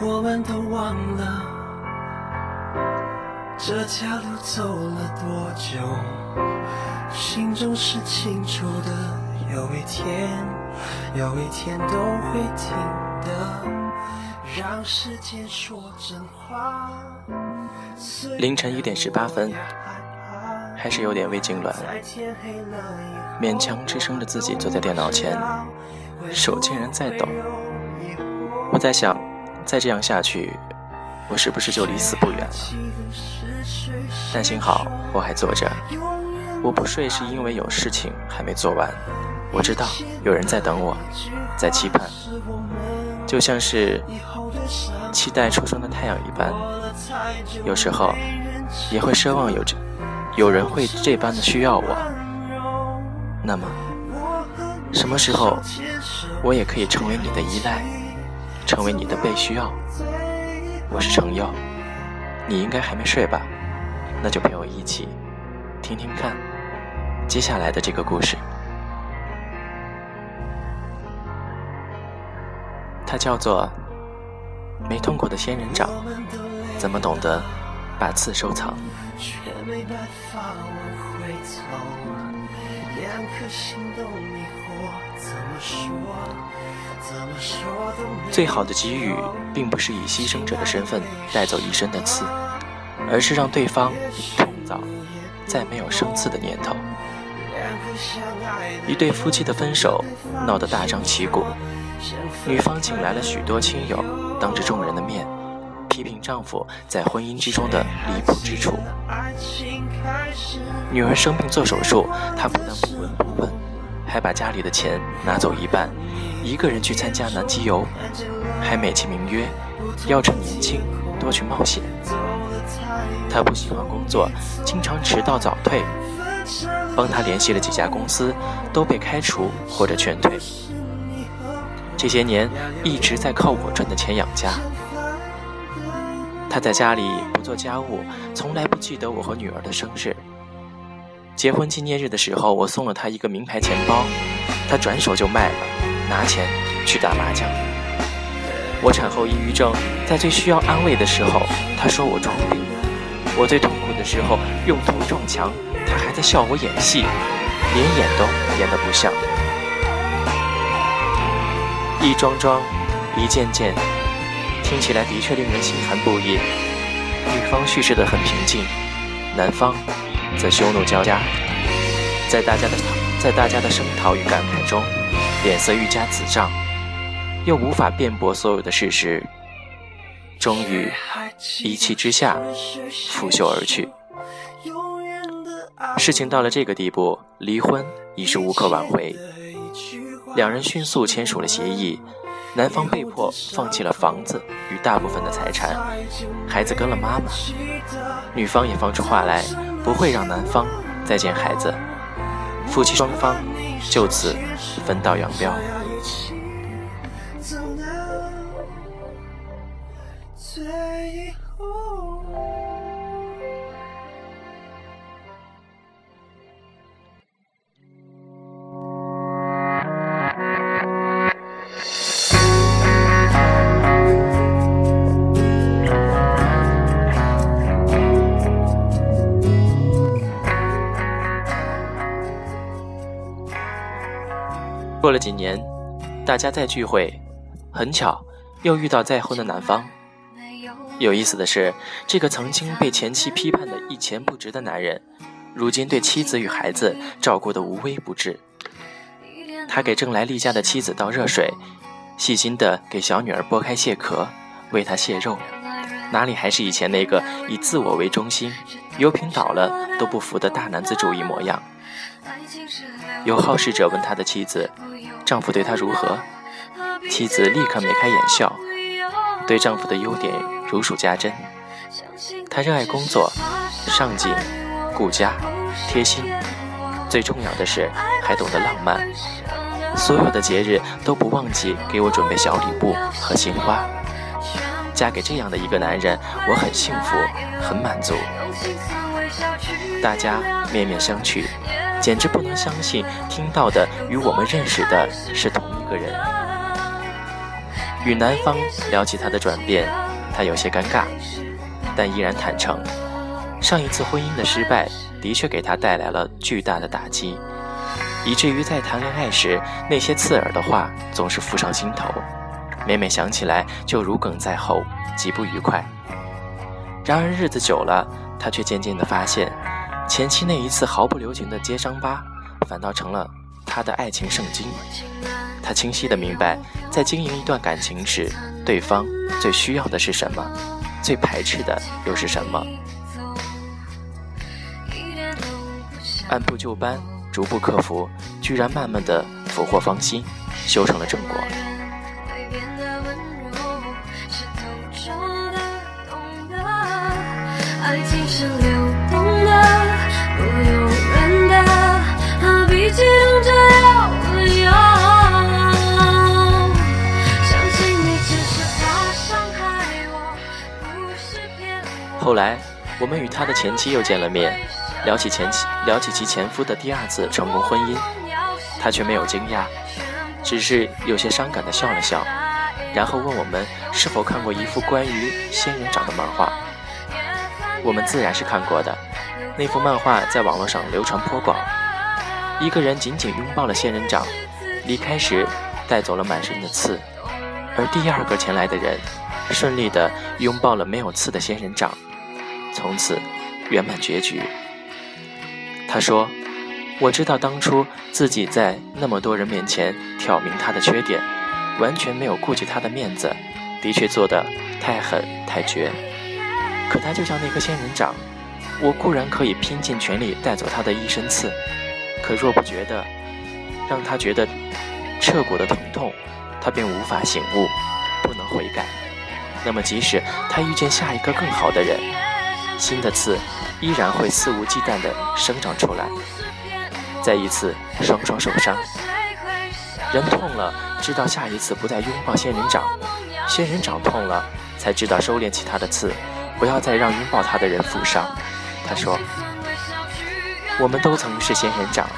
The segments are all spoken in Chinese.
我们都忘了这条路走了多久，心中是清楚的，有一天，有一天都会听的，让时间说真话。凌晨一点十八分，还是有点胃痉挛，勉强支撑着自己坐在电脑前，手竟然在抖。我在想，再这样下去，我是不是就离死不远了？但幸好我还坐着，我不睡是因为有事情还没做完。我知道有人在等我，在期盼，就像是期待初升的太阳一般。有时候也会奢望有这有人会这般的需要我。那么，什么时候我也可以成为你的依赖？成为你的被需要，我是程佑，你应该还没睡吧？那就陪我一起听听看接下来的这个故事。它叫做《没痛过的仙人掌怎么懂得把刺收藏》。最好的给予，并不是以牺牲者的身份带走一身的刺，而是让对方痛早再没有生刺的念头。一对夫妻的分手闹得大张旗鼓，女方请来了许多亲友，当着众人的面批评丈夫在婚姻之中的离谱之处。女儿生病做手术，她不但不闻不问，还把家里的钱拿走一半。一个人去参加南极游，还美其名曰要趁年轻多去冒险。他不喜欢工作，经常迟到早退，帮他联系了几家公司，都被开除或者劝退。这些年一直在靠我赚的钱养家。他在家里不做家务，从来不记得我和女儿的生日。结婚纪念日的时候，我送了他一个名牌钱包，他转手就卖了。拿钱去打麻将。我产后抑郁症，在最需要安慰的时候，他说我装病；我最痛苦的时候，用头撞墙，他还在笑我演戏，连演都演得不像。一桩桩，一件件，听起来的确令人心寒不已。女方叙事得很平静，男方则羞怒交加，在大家的在大家的声讨与感慨中。脸色愈加紫胀，又无法辩驳所有的事实，终于一气之下拂袖而去。事情到了这个地步，离婚已是无可挽回。两人迅速签署了协议，男方被迫放弃了房子与大部分的财产，孩子跟了妈妈。女方也放出话来，不会让男方再见孩子。夫妻双方就此分道扬镳。几年，大家再聚会，很巧又遇到再婚的男方。有意思的是，这个曾经被前妻批判的一钱不值的男人，如今对妻子与孩子照顾得无微不至。他给正来例假的妻子倒热水，细心地给小女儿剥开蟹壳，喂她蟹肉，哪里还是以前那个以自我为中心、油瓶倒了都不服的大男子主义模样？有好事者问他的妻子。丈夫对她如何？妻子立刻眉开眼笑，对丈夫的优点如数家珍。她热爱工作，上进、顾家、贴心，最重要的是还懂得浪漫。所有的节日都不忘记给我准备小礼物和鲜花。嫁给这样的一个男人，我很幸福，很满足。大家面面相觑。简直不能相信，听到的与我们认识的是同一个人。与男方聊起他的转变，他有些尴尬，但依然坦诚，上一次婚姻的失败的确给他带来了巨大的打击，以至于在谈恋爱时那些刺耳的话总是浮上心头，每每想起来就如鲠在喉，极不愉快。然而日子久了，他却渐渐地发现，前妻那一次毫不留情的揭伤疤，反倒成了他的爱情圣经。他清晰的明白，在经营一段感情时，对方最需要的是什么，最排斥的又是什么。按部就班，逐步克服，居然慢慢的俘获芳心，修成了正果。爱情是流后来，我们与他的前妻又见了面，聊起前妻，聊起其前夫的第二次成功婚姻，他却没有惊讶，只是有些伤感的笑了笑，然后问我们是否看过一幅关于仙人掌的漫画。我们自然是看过的，那幅漫画在网络上流传颇广。一个人紧紧拥抱了仙人掌，离开时带走了满身的刺，而第二个前来的人顺利地拥抱了没有刺的仙人掌，从此圆满结局。他说：“我知道当初自己在那么多人面前挑明他的缺点，完全没有顾及他的面子，的确做得太狠太绝。”可他就像那颗仙人掌，我固然可以拼尽全力带走他的一身刺，可若不觉得让他觉得彻骨的疼痛，他便无法醒悟，不能悔改。那么即使他遇见下一个更好的人，新的刺依然会肆无忌惮地生长出来，再一次双双受伤。人痛了，知道下一次不再拥抱仙人掌；仙人掌痛了，才知道收敛起他的刺。不要再让拥抱他的人负伤。他说：“我们都曾是仙人掌，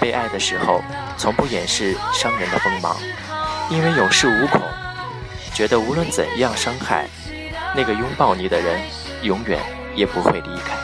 被爱的时候从不掩饰伤人的锋芒，因为有恃无恐，觉得无论怎样伤害，那个拥抱你的人永远也不会离开。”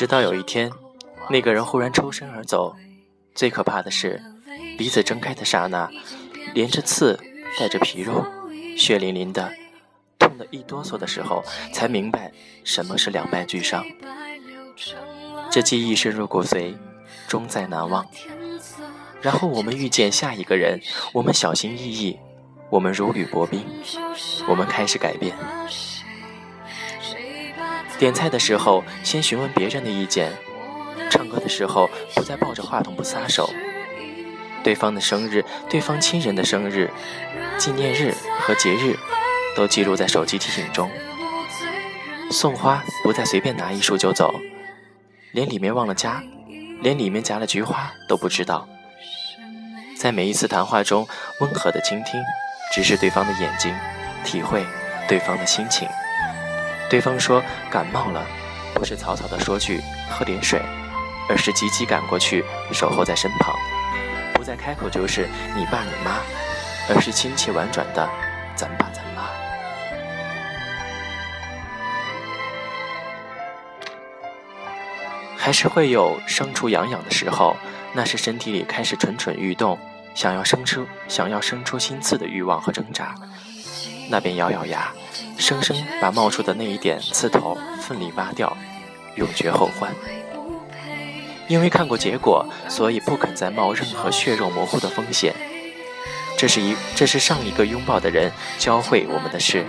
直到有一天，那个人忽然抽身而走。最可怕的是，鼻子睁开的刹那，连着刺，带着皮肉，血淋淋的，痛得一哆嗦的时候，才明白什么是两败俱伤。这记忆深入骨髓，终在难忘。然后我们遇见下一个人，我们小心翼翼，我们如履薄冰，我们开始改变。点菜的时候，先询问别人的意见；唱歌的时候，不再抱着话筒不撒手。对方的生日、对方亲人的生日、纪念日和节日，都记录在手机提醒中。送花不再随便拿一束就走，连里面忘了夹，连里面夹了菊花都不知道。在每一次谈话中，温和的倾听，直视对方的眼睛，体会对方的心情。对方说感冒了，不是草草的说句喝点水，而是急急赶过去守候在身旁，不再开口就是你爸你妈，而是亲切婉转的咱爸咱妈。还是会有生出痒痒的时候，那是身体里开始蠢蠢欲动，想要生出想要生出新刺的欲望和挣扎。那边咬咬牙，生生把冒出的那一点刺头奋力挖掉，永绝后患。因为看过结果，所以不肯再冒任何血肉模糊的风险。这是一，这是上一个拥抱的人教会我们的事。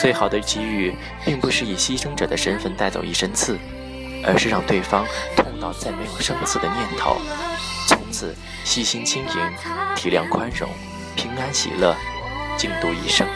最好的机遇，并不是以牺牲者的身份带走一身刺，而是让对方痛到再没有生刺的念头，此细心经营，体谅宽容，平安喜乐，静度一生。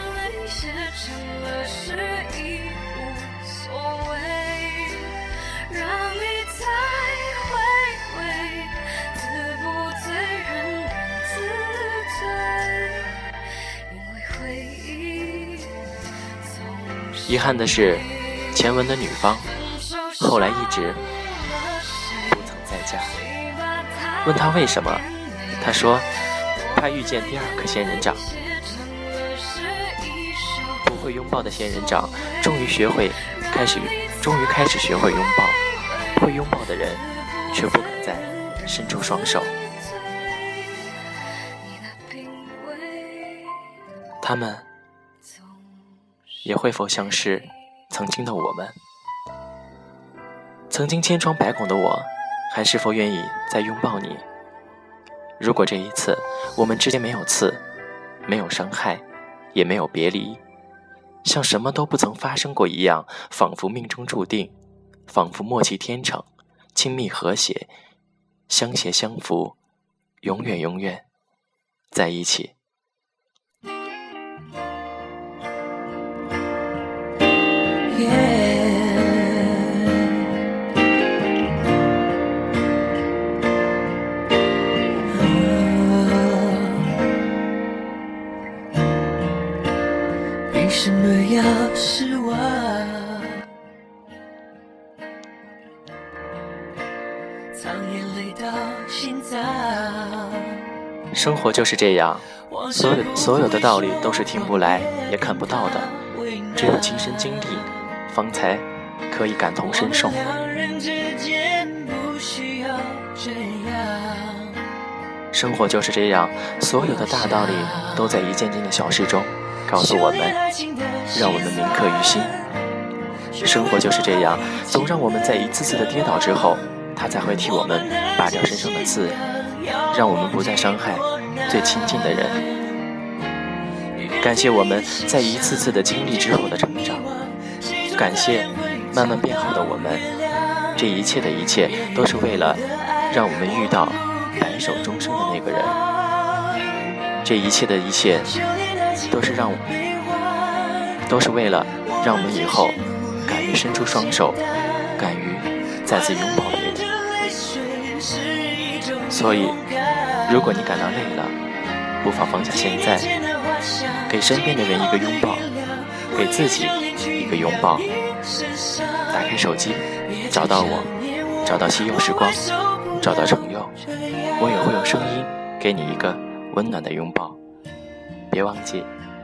遗憾的是，前文的女方后来一直不曾再嫁。问他为什么，他说怕遇见第二个仙人掌。不会拥抱的仙人掌，终于学会开始，终于开始学会拥抱。会拥抱的人，却不敢再伸出双手。他们。也会否像是曾经的我们？曾经千疮百孔的我，还是否愿意再拥抱你？如果这一次我们之间没有刺，没有伤害，也没有别离，像什么都不曾发生过一样，仿佛命中注定，仿佛默契天成，亲密和谐，相携相扶，永远永远在一起。生活就是这样，所有所有的道理都是听不来也看不到的，只有亲身经历，方才可以感同身受。生活就是这样，所有的大道理都在一件件的小事中告诉我们，让我们铭刻于心。生活就是这样，总让我们在一次次的跌倒之后，他才会替我们拔掉身上的刺，让我们不再伤害最亲近的人。感谢我们在一次次的经历之后的成长，感谢慢慢变好的我们。这一切的一切，都是为了让我们遇到白首终生的那个人。这一切的一切，都是让，都是为了让我们以后。敢于伸出双手，敢于再次拥抱别人。所以，如果你感到累了，不妨放下现在，给身边的人一个拥抱，给自己一个拥抱。打开手机，找到我，找到西柚时光，找到程佑，我也会用声音给你一个温暖的拥抱。别忘记，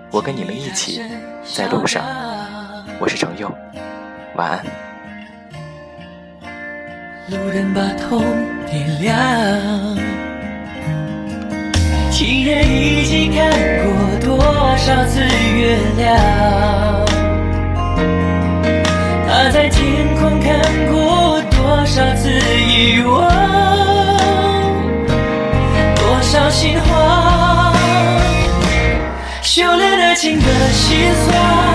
我跟你们一起在路上。我是程佑。晚安。路灯把痛点亮，情人一起看过多少次月亮？他在天空看过多少次遗忘？多少心慌？修炼爱情的心酸。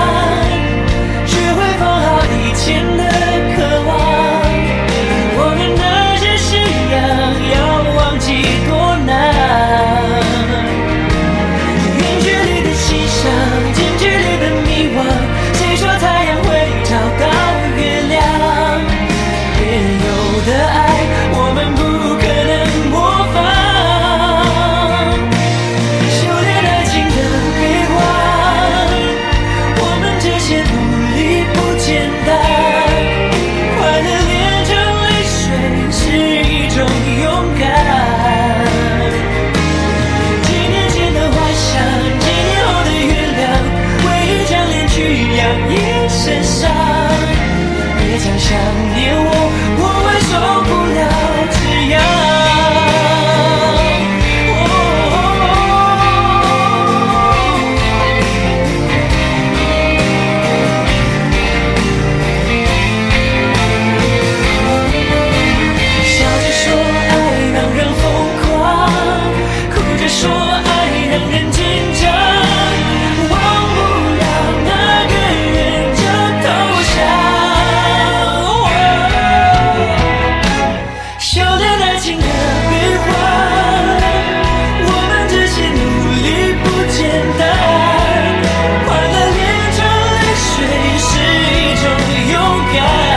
again.